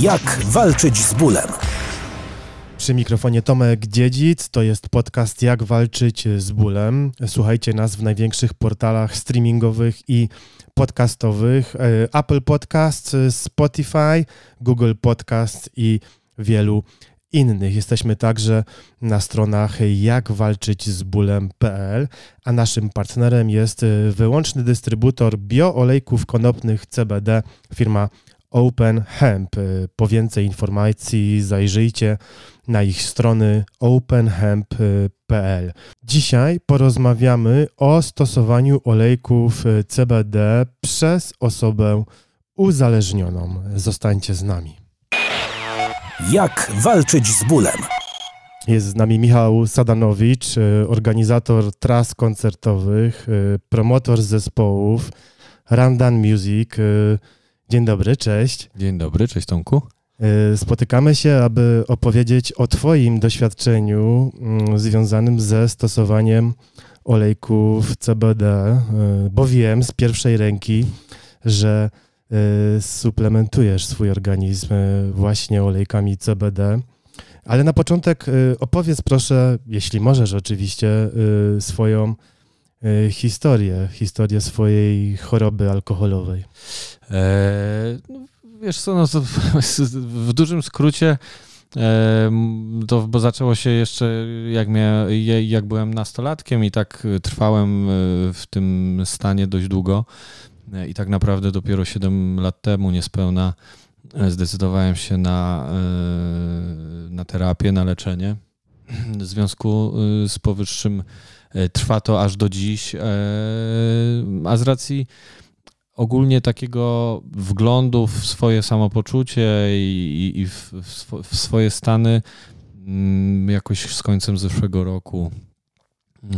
Jak walczyć z bólem? Przy mikrofonie Tomek Dziedzic, to jest podcast Jak walczyć z bólem. Słuchajcie nas w największych portalach streamingowych i podcastowych: e, Apple Podcast, Spotify, Google Podcast i wielu innych. Jesteśmy także na stronach jakwalczyćzbólem.pl, a naszym partnerem jest wyłączny dystrybutor bioolejków konopnych CBD firma Open Hemp. Po więcej informacji zajrzyjcie na ich strony openhemp.pl. Dzisiaj porozmawiamy o stosowaniu olejków CBD przez osobę uzależnioną. Zostańcie z nami. Jak walczyć z bólem? Jest z nami Michał Sadanowicz, organizator tras koncertowych, promotor zespołów, Randan Music. Dzień dobry, cześć. Dzień dobry, cześć Tomku. E, spotykamy się, aby opowiedzieć o Twoim doświadczeniu mm, związanym ze stosowaniem olejków CBD, e, bo wiem z pierwszej ręki, że e, suplementujesz swój organizm właśnie olejkami CBD. Ale na początek opowiedz proszę, jeśli możesz oczywiście, swoją historię, historię swojej choroby alkoholowej. Eee, no, wiesz co, no w dużym skrócie to, bo zaczęło się jeszcze jak, miałem, jak byłem nastolatkiem i tak trwałem e, w tym stanie dość długo e, i tak naprawdę dopiero 7 lat temu niespełna e, zdecydowałem się na, na terapię, na leczenie. W związku z powyższym trwa to aż do dziś, a z racji ogólnie takiego wglądu w swoje samopoczucie i, i, w, w, swoje stany mm, jakoś z końcem zeszłego roku e,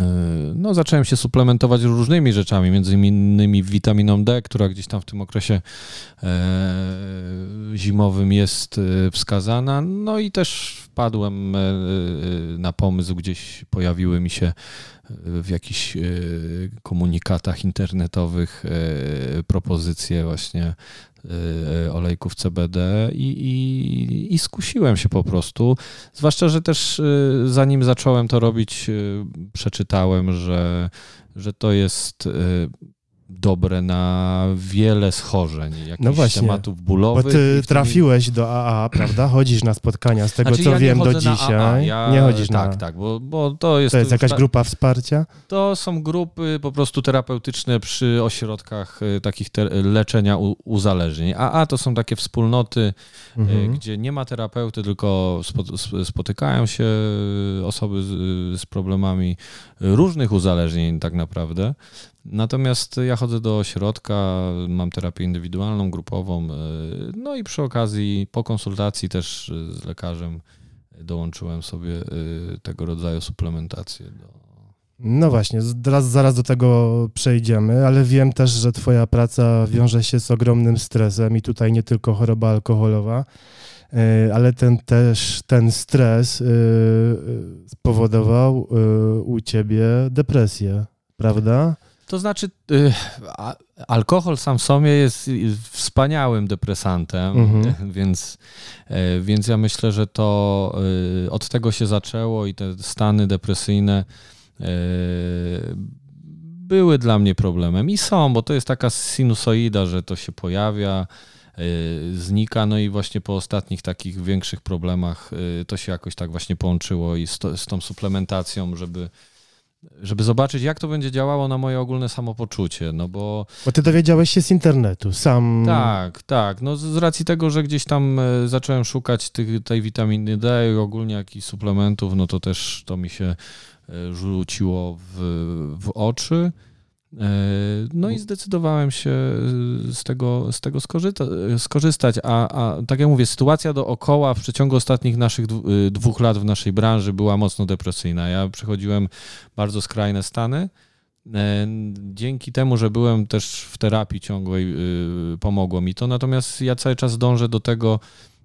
no, zacząłem się suplementować różnymi rzeczami, między innymi witaminą D, która gdzieś tam w tym okresie e, zimowym jest e, wskazana. No i też wpadłem e, na pomysł, gdzieś pojawiły mi się w jakichś e, komunikatach internetowych e, propozycje właśnie e, olejków CBD i, i, i, skusiłem się po prostu. Zwłaszcza, że też zanim zacząłem to robić, przeczytałem, że, że to jest dobre na wiele schorzeń, jakichś no właśnie, tematów bólowych. Bo ty trafiłeś do AA, prawda? Chodzisz na spotkania, z tego znaczy, co ja wiem do dzisiaj. Ja, nie chodzisz tak, na... Tak, bo, bo to jest... To jest jakaś grupa wsparcia? To są grupy po prostu terapeutyczne przy ośrodkach y, takich leczenia uzależnień. AA to są takie wspólnoty, y, mhm. gdzie nie ma terapeuty, tylko spotykają się osoby z, z problemami różnych uzależnień tak naprawdę. Natomiast ja chodzę do ośrodka, mam terapię indywidualną, grupową, e, no i przy okazji po konsultacji też z lekarzem dołączyłem sobie e, tego rodzaju suplementację. Do... No właśnie, zaraz, zaraz do tego przejdziemy, ale wiem też, że Twoja praca wiąże się z ogromnym stresem i tutaj nie tylko choroba alkoholowa, e, ale ten też ten stres spowodował u Ciebie depresję, prawda? To znaczy, y, alkohol sam w sobie jest wspaniałym depresantem, mhm. więc, e, więc ja myślę, że to y, od tego się zaczęło i te stany depresyjne e, były dla mnie problemem i są, bo to jest taka sinusoida, że to się pojawia, e, znika, no i właśnie po ostatnich takich większych problemach to się jakoś tak właśnie połączyło i z, to, z tą suplementacją, żeby żeby zobaczyć, jak to będzie działało na moje ogólne samopoczucie, no bo... Bo ty dowiedziałeś się z internetu, sam... Tak, tak, no z racji tego, że gdzieś tam e, zacząłem szukać tych, tej witaminy D i ogólnie jakichś suplementów, no to też to mi się e, rzuciło w, w oczy. E, no i zdecydowałem się z tego, z tego skorzysta, skorzystać, a, a tak jak mówię, sytuacja dookoła w przeciągu ostatnich naszych dwóch lat w naszej branży była mocno depresyjna. Ja przechodziłem bardzo skrajne stany. E, dzięki temu, że byłem też w terapii ciągłej, pomogło mi to. Natomiast ja cały czas dążę do tego, E,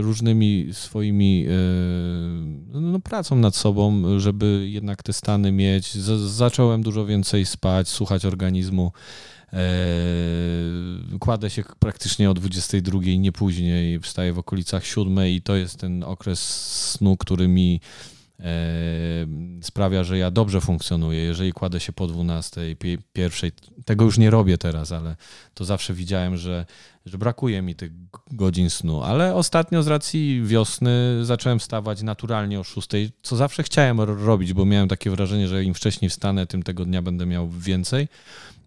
różnymi swoimi e, no, pracą nad sobą, żeby jednak te stany mieć. Zacząłem dużo więcej spać, słuchać organizmu. E, kładę się praktycznie o 22, nie później, wstaję w okolicach 7 i to jest ten okres snu, który mi e, sprawia, że ja dobrze funkcjonuję. Jeżeli kładę się po 12, pie- pierwszej, tego już nie robię teraz, ale to zawsze widziałem, że, że brakuje mi tych godzin snu. Ale ostatnio z racji wiosny zacząłem wstawać naturalnie o 6, co zawsze chciałem ro- robić, bo miałem takie wrażenie, że im wcześniej wstanę, tym tego dnia będę miał więcej.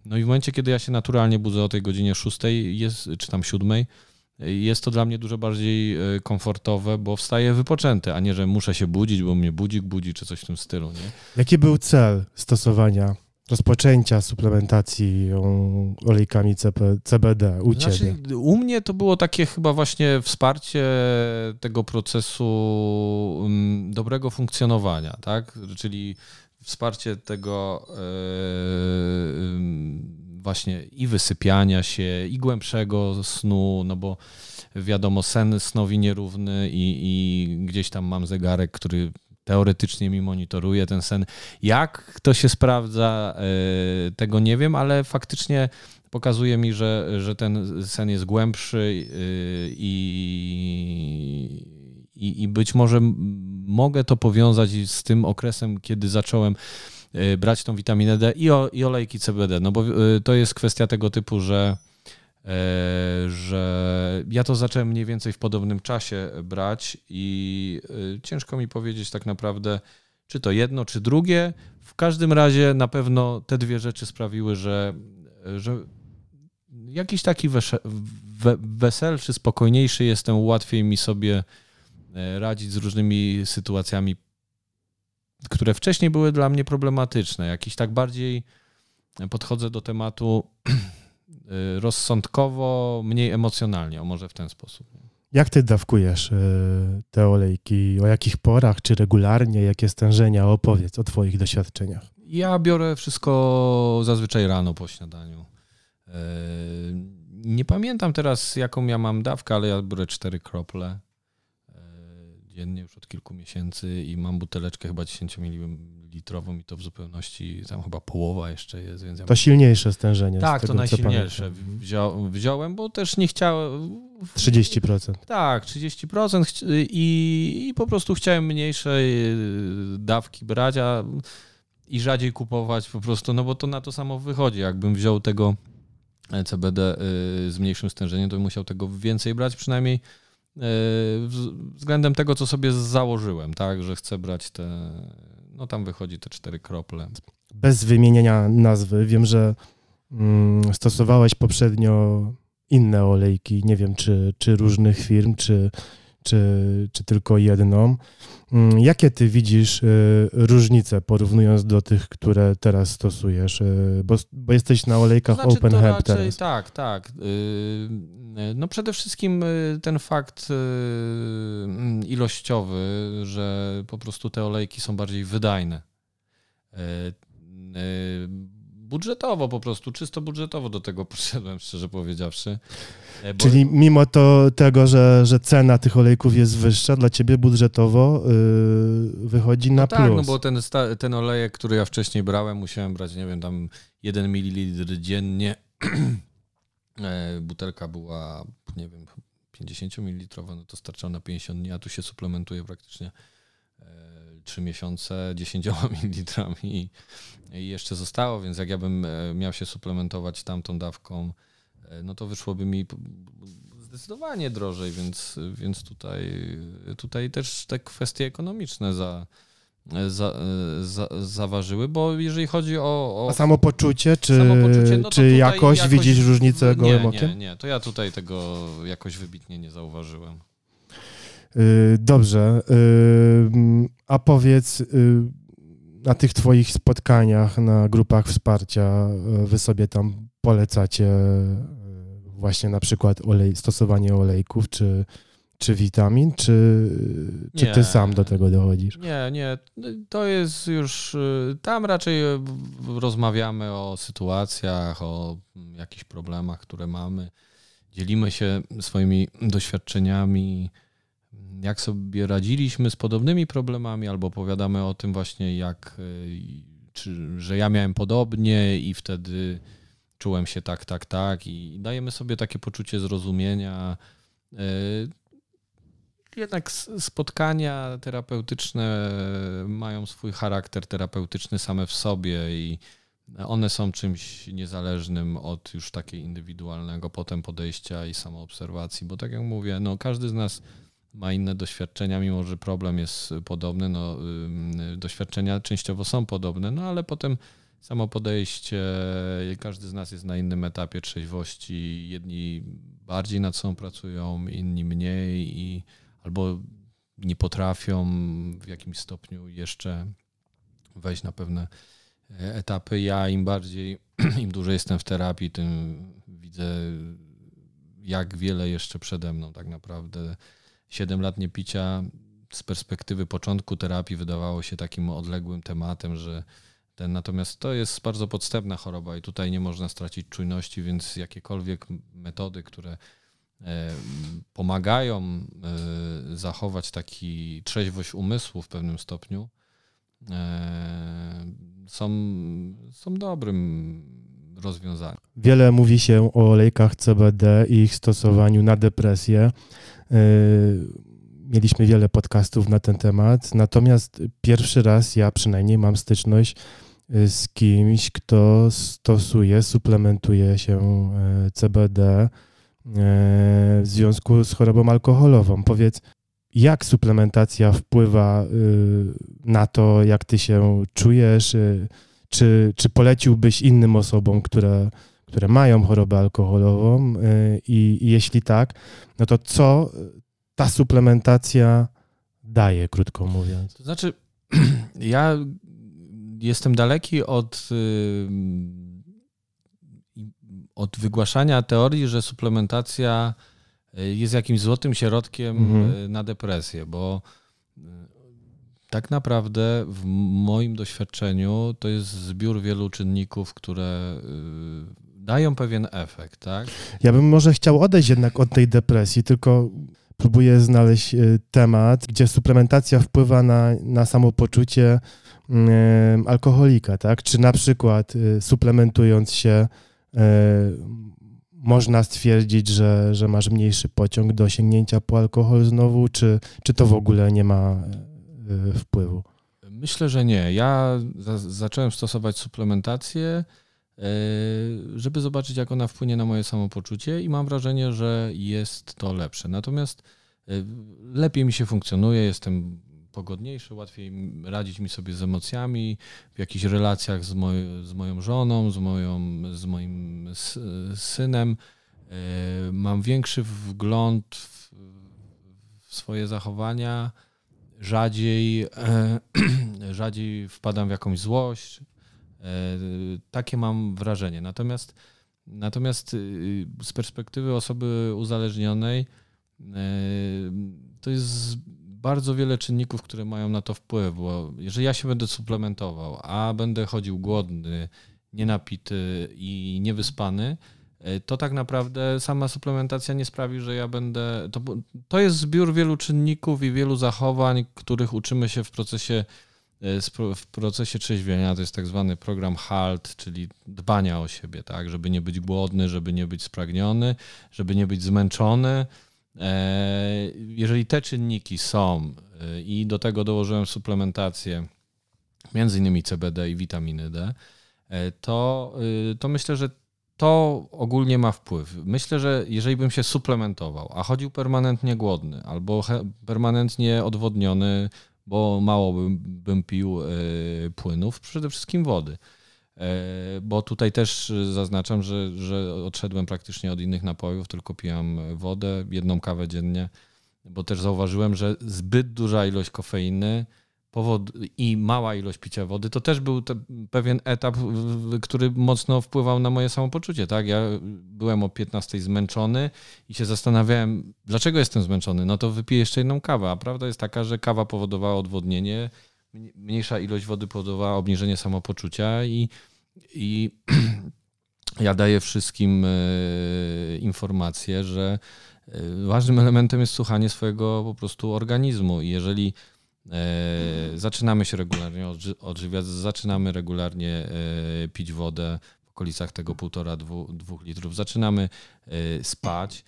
No i w momencie, kiedy ja się naturalnie budzę o tej godzinie 6, jest, czy tam 7, jest to dla mnie dużo bardziej e, komfortowe, bo wstaję wypoczęty, a nie, że muszę się budzić, bo mnie budzik budzi, czy coś w tym stylu. Nie? Jaki był cel stosowania, rozpoczęcia suplementacji olejkami CP, CBD u ciebie? Znaczy, u mnie to było takie chyba właśnie wsparcie tego procesu mm, dobrego funkcjonowania, tak? Czyli wsparcie tego ym, właśnie i wysypiania się, i głębszego snu, no bo wiadomo, sen snowi nierówny i, i gdzieś tam mam zegarek, który teoretycznie mi monitoruje ten sen. Jak to się sprawdza, e, tego nie wiem, ale faktycznie pokazuje mi, że, że ten sen jest głębszy y, i, i, i być może mogę to powiązać z tym okresem, kiedy zacząłem brać tą witaminę D i, o, i olejki CBD, no bo y, to jest kwestia tego typu, że e, że ja to zacząłem mniej więcej w podobnym czasie brać i y, ciężko mi powiedzieć tak naprawdę, czy to jedno, czy drugie. W każdym razie na pewno te dwie rzeczy sprawiły, że, że jakiś taki weselszy, spokojniejszy jestem, łatwiej mi sobie e, radzić z różnymi sytuacjami, które wcześniej były dla mnie problematyczne. Jakiś tak bardziej podchodzę do tematu e, rozsądkowo, mniej emocjonalnie, o może w ten sposób. Jak ty dawkujesz e, te olejki? O jakich porach? Czy regularnie? Jakie stężenia? Opowiedz o twoich doświadczeniach. Ja biorę wszystko zazwyczaj rano po śniadaniu. E, Nie pamiętam teraz, jaką ja mam dawkę, ale ja biorę cztery krople dziennie już od kilku miesięcy i mam buteleczkę chyba 10 ml i to w zupełności tam chyba połowa jeszcze jest, więc ja To silniejsze stężenie. tak, to tego, co najsilniejsze pamiętam. wzią, wziąłem, bo też nie chciałem. 30%. Tak, 30% chci- i, i po prostu chciałem mniejszej y, dawki brać, a i rzadziej kupować po prostu, no bo to na to samo wychodzi. Jakbym wziął tego CBD y, z mniejszym stężeniem, to bym musiał tego więcej brać, przynajmniej względem tego, co sobie założyłem, tak, że chcę brać te, no tam wychodzi te cztery krople. Bez wymieniania nazwy. Wiem, że mm, stosowałeś poprzednio inne olejki. Nie wiem, czy, czy różnych firm, czy, czy, czy tylko jedną. Mm, Jakie ty widzisz y, różnice porównując do tych, które teraz stosujesz? Y, Bo, bo jesteś na olejkach Znaczy, Open to teraz. Tak, tak. Yy, No przede wszystkim ten fakt yy, ilościowy, że po prostu te olejki są bardziej wydajne. Yy, yy, Budżetowo po prostu, czysto budżetowo do tego poszedłem, szczerze powiedziawszy. Yy, bo- Czyli mimo to, tego, że, że cena tych olejków jest wyższa, dla ciebie budżetowo y, wychodzi na no tak, plus. no bo ten, ten olejek, który ja wcześniej brałem, musiałem brać, nie wiem, tam 1 ml dziennie. E, Butelka była, nie wiem, 50 ml, no to starczało na 50 dni, a tu się suplementuje praktycznie 3 miesiące 10 ml i, jeszcze zostało, więc jak ja bym e, miał się suplementować tamtą dawką, e, no to wyszłoby mi zdecydowanie drożej, więc, więc tutaj, tutaj też te kwestie ekonomiczne za, za, za, zaważyły, bo jeżeli chodzi o... o A samopoczucie, czy, samopoczucie, no czy jakoś, jakoś- widzisz różnicę gołym nie, okiem? Nie, nie, to ja tutaj tego jakoś wybitnie nie zauważyłem. Y, Dobrze. y, A powiedz, y, na tych twoich spotkaniach, na grupach wsparcia, wy sobie tam polecacie właśnie na przykład olej, stosowanie olejków, czy, czy witamin, czy, czy ty sam do tego dochodzisz? Nie, nie, to jest już, tam raczej rozmawiamy o sytuacjach, o jakichś problemach, które mamy. Dzielimy się swoimi doświadczeniami, jak sobie radziliśmy z podobnymi problemami, albo opowiadamy o tym właśnie, jak, y, czy, że ja miałem podobnie i wtedy czułem się tak, tak, tak i dajemy sobie takie poczucie zrozumienia. E, jednak spotkania terapeutyczne mają swój charakter terapeutyczny same w sobie i one są czymś niezależnym od już takiego indywidualnego potem podejścia i samoobserwacji, bo tak jak mówię, no każdy z nas ma inne doświadczenia, mimo że problem jest podobny, no doświadczenia częściowo są podobne, no ale potem samo podejście, każdy z nas jest na innym etapie trzeźwości, jedni bardziej nad sobą pracują, inni mniej i albo nie potrafią w jakimś stopniu jeszcze wejść na pewne e, etapy. Ja im bardziej, im dłużej jestem w terapii, tym widzę, jak wiele jeszcze przede mną tak naprawdę. Siedem lat niepicia z perspektywy początku terapii wydawało się takim odległym tematem, że ten, natomiast to jest bardzo podstępna choroba i tutaj nie można stracić czujności, więc jakiekolwiek metody, które E, pomagają e, zachować taki trzeźwość umysłu w pewnym stopniu, e, są, są dobrym rozwiązaniem. Wiele mówi się o olejkach CBD i ich stosowaniu na depresję. Mieliśmy wiele podcastów na ten temat, natomiast pierwszy raz ja przynajmniej mam styczność z kimś, kto stosuje, suplementuje się CBD w związku z chorobą alkoholową. Powiedz, jak suplementacja wpływa y, na to, jak ty się czujesz? Y, czy, czy poleciłbyś innym osobom, które, które mają chorobę alkoholową? Y, I, I jeśli tak, no to co ta suplementacja daje, krótko mówiąc? To znaczy, ja jestem daleki od od wygłaszania teorii, że suplementacja e, jest jakimś złotym środkiem mhm. Na depresję, bo tak naprawdę w moim doświadczeniu to jest zbiór wielu czynników, które dają pewien efekt, tak? Ja bym może chciał odejść jednak od tej depresji, tylko próbuję znaleźć temat, gdzie suplementacja wpływa na, na samopoczucie alkoholika, tak? Czy na przykład suplementując się E, można stwierdzić, że, że masz mniejszy pociąg do sięgnięcia po alkohol znowu, czy, czy to w ogóle nie ma wpływu? Myślę, że nie. Ja za zacząłem stosować suplementację, żeby zobaczyć, jak ona wpłynie na moje samopoczucie, i mam wrażenie, że jest to lepsze. Natomiast lepiej mi się funkcjonuje, jestem pogodniejszy, łatwiej radzić mi sobie z emocjami, w jakichś relacjach z, moj, z moją żoną, z, moją, z moim synem. E, mam większy wgląd w, w swoje zachowania, rzadziej, e, rzadziej wpadam w jakąś złość. E, takie mam wrażenie. Natomiast, natomiast y, z perspektywy osoby uzależnionej to jest bardzo wiele czynników, które mają na to wpływ, bo jeżeli ja się będę suplementował, a będę chodził głodny, nienapity i niewyspany, e, to tak naprawdę sama suplementacja nie sprawi, że ja będę. To, to jest zbiór wielu czynników i wielu zachowań, których uczymy się w procesie, e, w procesie trzeźwienia. To jest tak zwany program HALT, czyli dbania o siebie, tak, żeby nie być głodny, żeby nie być spragniony, żeby nie być zmęczony E, jeżeli te czynniki są e, i do tego dołożyłem suplementację, między innymi CBD i witaminy D, e, to, to myślę, że to ogólnie ma wpływ. Myślę, że jeżeli bym się suplementował, a chodził permanentnie głodny albo permanentnie odwodniony, bo mało bym, bym pił płynów, przede wszystkim wody. E, bo tutaj też zaznaczam, że, że odszedłem praktycznie od innych napojów, tylko pijam wodę, jedną kawę dziennie, bo też zauważyłem, że zbyt duża ilość kofeiny powod i mała ilość picia wody, to też był pewien etap, który mocno wpływał na moje samopoczucie. Tak? Ja byłem o 15 zmęczony i się zastanawiałem, dlaczego jestem zmęczony. No to wypiję jeszcze jedną kawę, a prawda jest taka, że kawa powodowała odwodnienie, mniejsza ilość wody powodowała obniżenie samopoczucia i i ja daję wszystkim e, informację, że e, ważnym elementem jest słuchanie swojego po prostu organizmu. I jeżeli zaczynamy się regularnie odżywiać, zaczynamy regularnie pić wodę, okolicach tego półtora, dwu, dwóch litrów. Zaczynamy y, spać.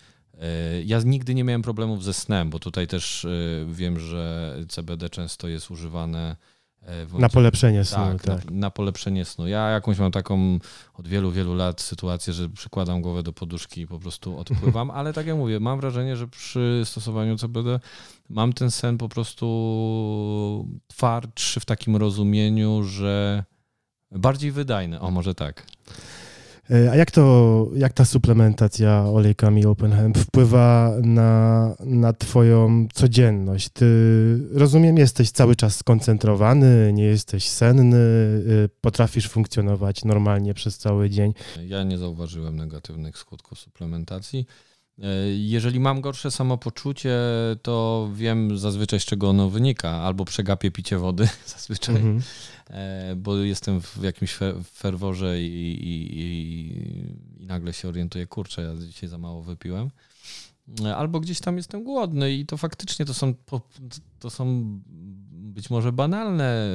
Ja nigdy nie miałem problemów ze snem, bo tutaj też wiem, że CBD często jest używane w Na polepszenie snu, tak, tak. Na, na polepszenie snu. Ja jakąś mam taką od wielu, wielu lat sytuację, że przykładam głowę do poduszki i po prostu odpływam, ale tak jak mówię, mam wrażenie, że przy stosowaniu CBD mam ten sen po prostu twardszy w takim rozumieniu, że bardziej wydajny. O, może tak. E, A jak to, jak ta suplementacja olejkami Open Hemp wpływa na, na twoją codzienność? Ty, rozumiem, jesteś cały czas skoncentrowany, nie jesteś senny, y, potrafisz funkcjonować normalnie przez cały dzień. Ja nie zauważyłem negatywnych skutków suplementacji. E, Jeżeli mam gorsze samopoczucie, to wiem zazwyczaj z czego ono wynika. Albo przegapię picie wody zazwyczaj, Mhm. e, bo jestem w jakimś fe- ferworze i, i, i, i nagle się orientuję, kurczę, ja dzisiaj za mało wypiłem. E, Albo gdzieś tam jestem głodny i to faktycznie to są, to są być może banalne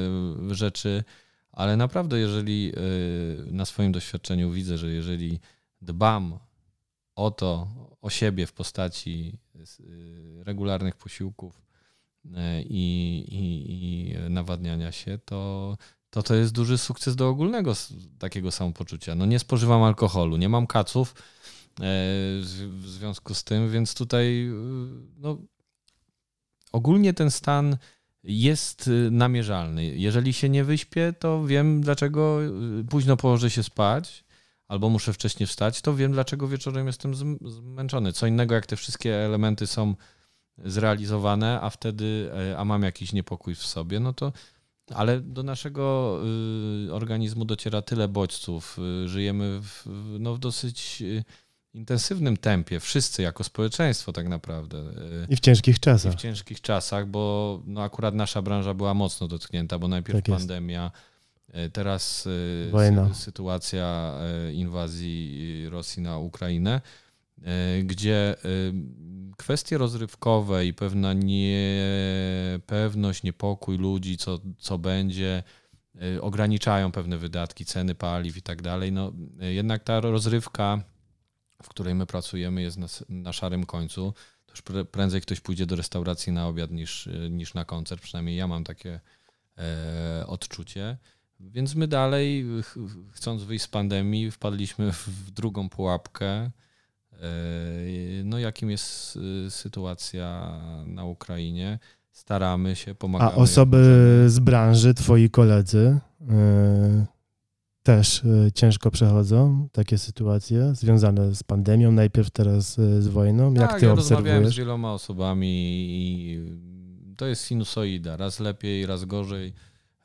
rzeczy, ale naprawdę jeżeli na swoim doświadczeniu widzę, że jeżeli dbam o to, o siebie w postaci y, regularnych posiłków y, i, i, i nawadniania się, to, to to jest duży sukces do ogólnego takiego samopoczucia. No nie spożywam alkoholu, nie mam kaców e, w związku z tym, więc tutaj y, no, ogólnie ten stan jest namierzalny. Jeżeli się nie wyśpię, to wiem, dlaczego późno położę się spać, albo muszę wcześniej wstać, to wiem, dlaczego wieczorem jestem zm- zmęczony. Co innego, jak te wszystkie elementy są zrealizowane, a wtedy, e, a mam jakiś niepokój w sobie, no to ale do naszego y, organizmu dociera tyle bodźców. Y, żyjemy w, no, w dosyć y, intensywnym tempie, wszyscy jako społeczeństwo tak naprawdę. I w ciężkich i czasach. w ciężkich czasach, bo no akurat nasza branża była mocno dotknięta, bo najpierw Tak jest. pandemia, e, teraz e, Wojna. sy- sytuacja e, inwazji Rosji na Ukrainę, e, gdzie e, kwestie rozrywkowe i pewna niepewność, niepokój ludzi, co, co będzie, e, ograniczają pewne wydatki, ceny paliw i tak dalej. No, e, jednak ta rozrywka, w której my pracujemy, jest na, na szarym końcu to już prędzej ktoś pójdzie do restauracji na obiad niż, niż na koncert. Przynajmniej ja mam takie e, odczucie. Więc my dalej, ch- chcąc wyjść z pandemii, wpadliśmy w, drugą pułapkę. E, no, jakim jest e, sytuacja na Ukrainie. Staramy się, pomagamy. A jak osoby z branży, twoi koledzy, y, też ciężko przechodzą takie sytuacje związane z pandemią, najpierw teraz z wojną. Jak tak, ty ja rozmawiałem z obserwujesz? wieloma osobami i to jest sinusoida. Raz lepiej, raz gorzej.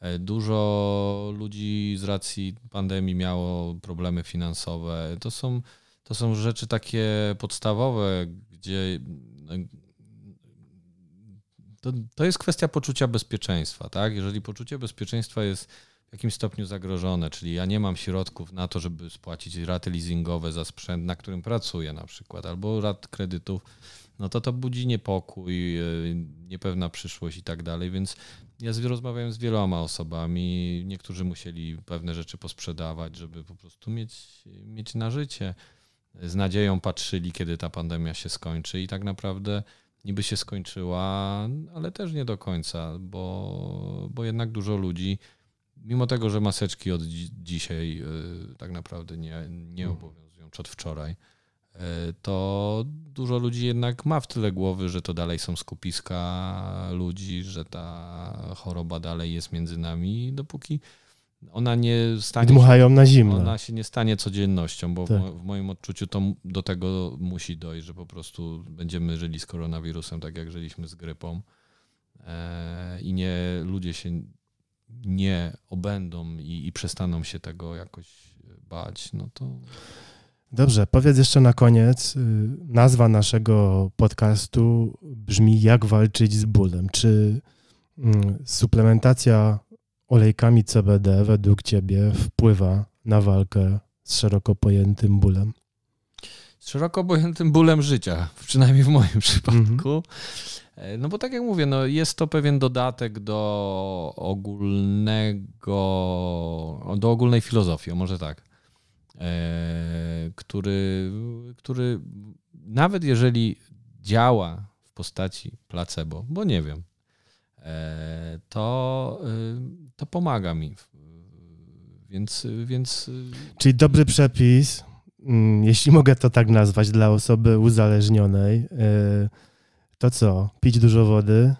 E, Dużo ludzi z racji pandemii miało problemy finansowe. To są, to są rzeczy takie podstawowe, gdzie e, to, to jest kwestia poczucia bezpieczeństwa. Tak? Jeżeli poczucie bezpieczeństwa jest w jakimś stopniu zagrożone, czyli ja nie mam środków na to, żeby spłacić raty leasingowe za sprzęt, na którym pracuję na przykład, albo rat kredytów, no to to budzi niepokój, yy, niepewna przyszłość i tak dalej, więc ja rozmawiałem z wieloma osobami, niektórzy musieli pewne rzeczy posprzedawać, żeby po prostu mieć, mieć na życie. Z nadzieją patrzyli, kiedy ta pandemia się skończy i tak naprawdę niby się skończyła, ale też nie do końca, bo, bo jednak dużo ludzi, mimo tego, że maseczki od dzi- dzisiaj y, tak naprawdę nie, nie obowiązują, czy od wczoraj, y, to dużo ludzi jednak ma w tyle głowy, że to dalej są skupiska ludzi, że ta choroba dalej jest między nami, i dopóki ona nie stanie się Dmuchają na zimno. ona się nie stanie codziennością, bo w, Tak. w moim odczuciu to do tego musi dojść, że po prostu będziemy żyli z koronawirusem tak jak żyliśmy z grypą e, i nie ludzie się nie obędą i, i przestaną się tego jakoś bać, no to Dobrze, powiedz jeszcze na koniec. y, Nazwa naszego podcastu brzmi Jak walczyć z bólem. Czy mm, suplementacja olejkami CBD według Ciebie wpływa na walkę z szeroko pojętym bólem? Z szeroko pojętym bólem życia, przynajmniej w moim przypadku. E, No bo tak jak mówię, no jest to pewien dodatek do ogólnego, do ogólnej filozofii, może tak. e, który, który nawet jeżeli działa w postaci placebo, bo nie wiem, e, to, to pomaga mi. Więc, więc Czyli dobry przepis, jeśli mogę to tak nazwać, dla osoby uzależnionej, y, to co? Pić dużo wody,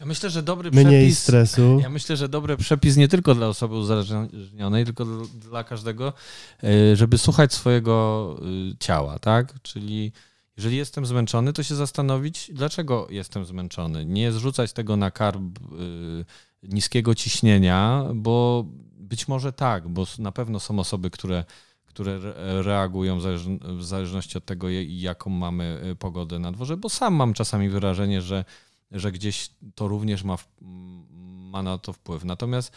ja myślę, że dobry mniej przepis... stresu. Ja myślę, że dobry przepis nie tylko dla osoby uzależnionej, tylko dla- każdego, e, żeby słuchać swojego y, ciała, tak? Czyli jeżeli jestem zmęczony, to się zastanowić, dlaczego jestem zmęczony. Nie zrzucać tego na karb y, niskiego ciśnienia, bo być może tak, bo na pewno są osoby, które, które re- reagują w, zależn- w zależności od tego, jaką mamy y, pogodę na dworze, bo sam mam czasami wrażenie, że że gdzieś to również ma, ma na to wpływ. Natomiast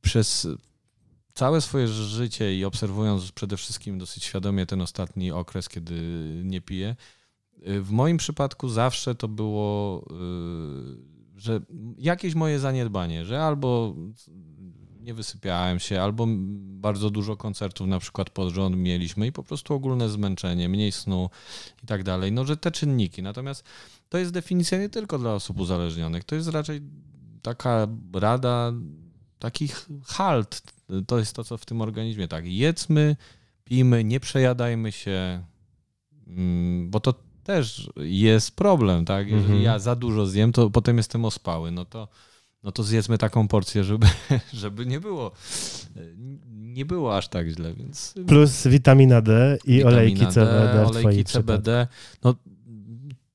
przez całe swoje życie i obserwując przede wszystkim dosyć świadomie ten ostatni okres, kiedy nie piję, y, w moim przypadku zawsze to było, y, że jakieś moje zaniedbanie, że albo nie wysypiałem się, albo bardzo dużo koncertów na przykład pod rząd mieliśmy i po prostu ogólne zmęczenie, mniej snu i tak dalej. No, że te czynniki. Natomiast to jest definicja nie tylko dla osób uzależnionych, to jest raczej taka rada, takich halt. To jest to, co w tym organizmie. Tak, jedzmy, pijmy, nie przejadajmy się, mm, bo to też jest problem, tak? Jeżeli Mhm. ja za dużo zjem, to potem jestem ospały, no to, no to zjedzmy taką porcję, żeby, żeby nie było nie było aż tak źle, więc Plus witamina D i Witamina olejki D, CBD w olejki. CBD, no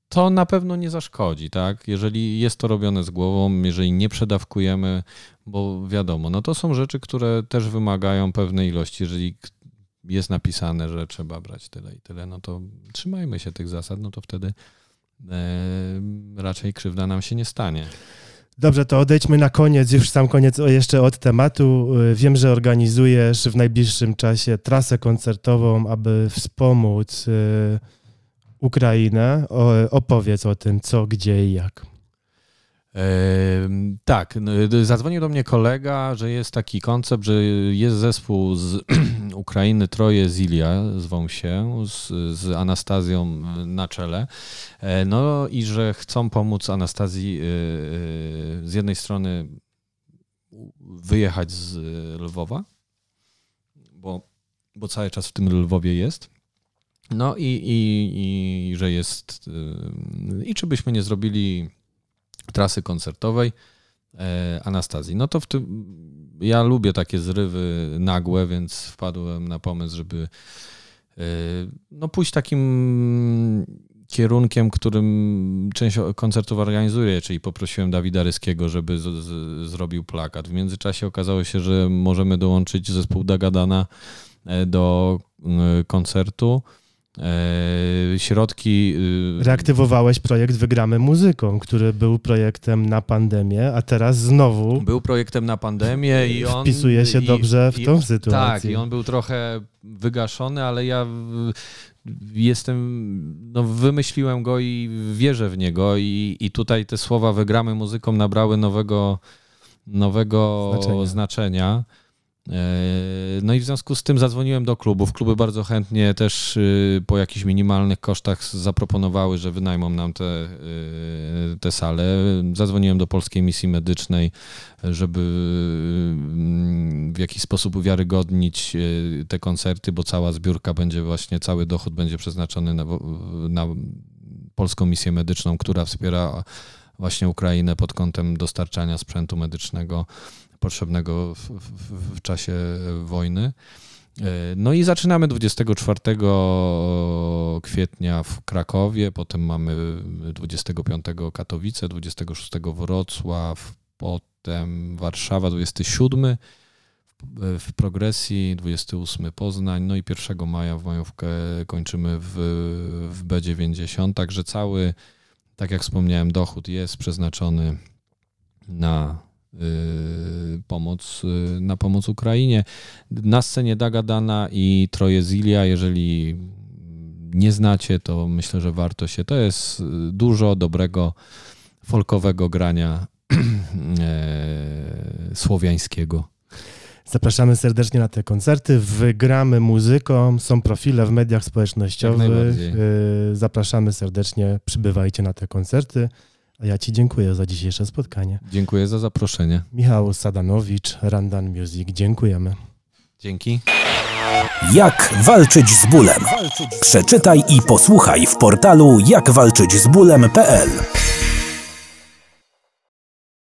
to na pewno nie zaszkodzi, tak? Jeżeli jest to robione z głową, jeżeli nie przedawkujemy, bo wiadomo, no to są rzeczy, które też wymagają pewnej ilości. Jeżeli jest napisane, że trzeba brać tyle i tyle, no to trzymajmy się tych zasad, no to wtedy e, raczej krzywda nam się nie stanie. Dobrze, to odejdźmy na koniec, już sam koniec jeszcze od tematu. Y, Wiem, że organizujesz w najbliższym czasie trasę koncertową, aby wspomóc y, Ukrainę. Opowiedz o tym, co, gdzie i jak. Tak, no, zadzwonił do mnie kolega, że jest taki koncept, że jest zespół z Ukrainy, Troje Zilia, zwą się, z, z Anastazją na czele. E, No i że chcą pomóc Anastazji e, e, z jednej strony wyjechać z Lwowa, bo, bo cały czas w tym Lwowie jest. No i, i, i że jest. I czy byśmy nie zrobili trasy koncertowej e, Anastazji. No to w tym ja lubię takie zrywy nagłe, więc wpadłem na pomysł, żeby e, no pójść takim kierunkiem, którym część koncertów organizuję, czyli poprosiłem Dawida Ryskiego, żeby z, z, zrobił plakat. W międzyczasie okazało się, że możemy dołączyć zespół Dagadana e, do koncertu. E, Środki e, Reaktywowałeś projekt Wygramy Muzyką, który był projektem na pandemię, a teraz znowu Był projektem na pandemię i on. wpisuje się i- dobrze w i- tą Tak, sytuację. i on był trochę wygaszony, ale ja w- jestem, no wymyśliłem go i wierzę w niego i, i tutaj te słowa wygramy muzyką nabrały nowego, nowego Znaczenia. znaczenia. E, No i w związku z tym zadzwoniłem do klubów. Kluby bardzo chętnie też y, po jakichś minimalnych kosztach zaproponowały, że wynajmą nam te, y, te sale. Zadzwoniłem do Polskiej Misji Medycznej, żeby mm, w jakiś sposób uwiarygodnić y, te koncerty, bo cała zbiórka będzie właśnie, cały dochód będzie przeznaczony na, na Polską Misję Medyczną, która wspiera właśnie Ukrainę pod kątem dostarczania sprzętu medycznego potrzebnego w, w, w czasie wojny. E, No i zaczynamy 24 kwietnia w Krakowie, potem mamy 25 Katowice, 26 Wrocław, potem Warszawa 27 w- progresji, 28 Poznań, no i 1 maja w majówkę kończymy w, w B90, także cały, tak jak wspomniałem, dochód jest przeznaczony na pomoc, y, na pomoc Ukrainie. Na scenie Dagadana i Troje Zilia, jeżeli nie znacie, to myślę, że warto się. To jest y, dużo dobrego folkowego grania e, słowiańskiego. Zapraszamy serdecznie na te koncerty. Wygramy muzyką, są profile w mediach społecznościowych. Y, Zapraszamy serdecznie, przybywajcie na te koncerty. A ja Ci dziękuję za dzisiejsze spotkanie. Dziękuję za zaproszenie. Michał Sadanowicz, Randan Music, dziękujemy. Dzięki. Jak walczyć z bólem? Przeczytaj i posłuchaj w portalu jakwalczyćzbólem.pl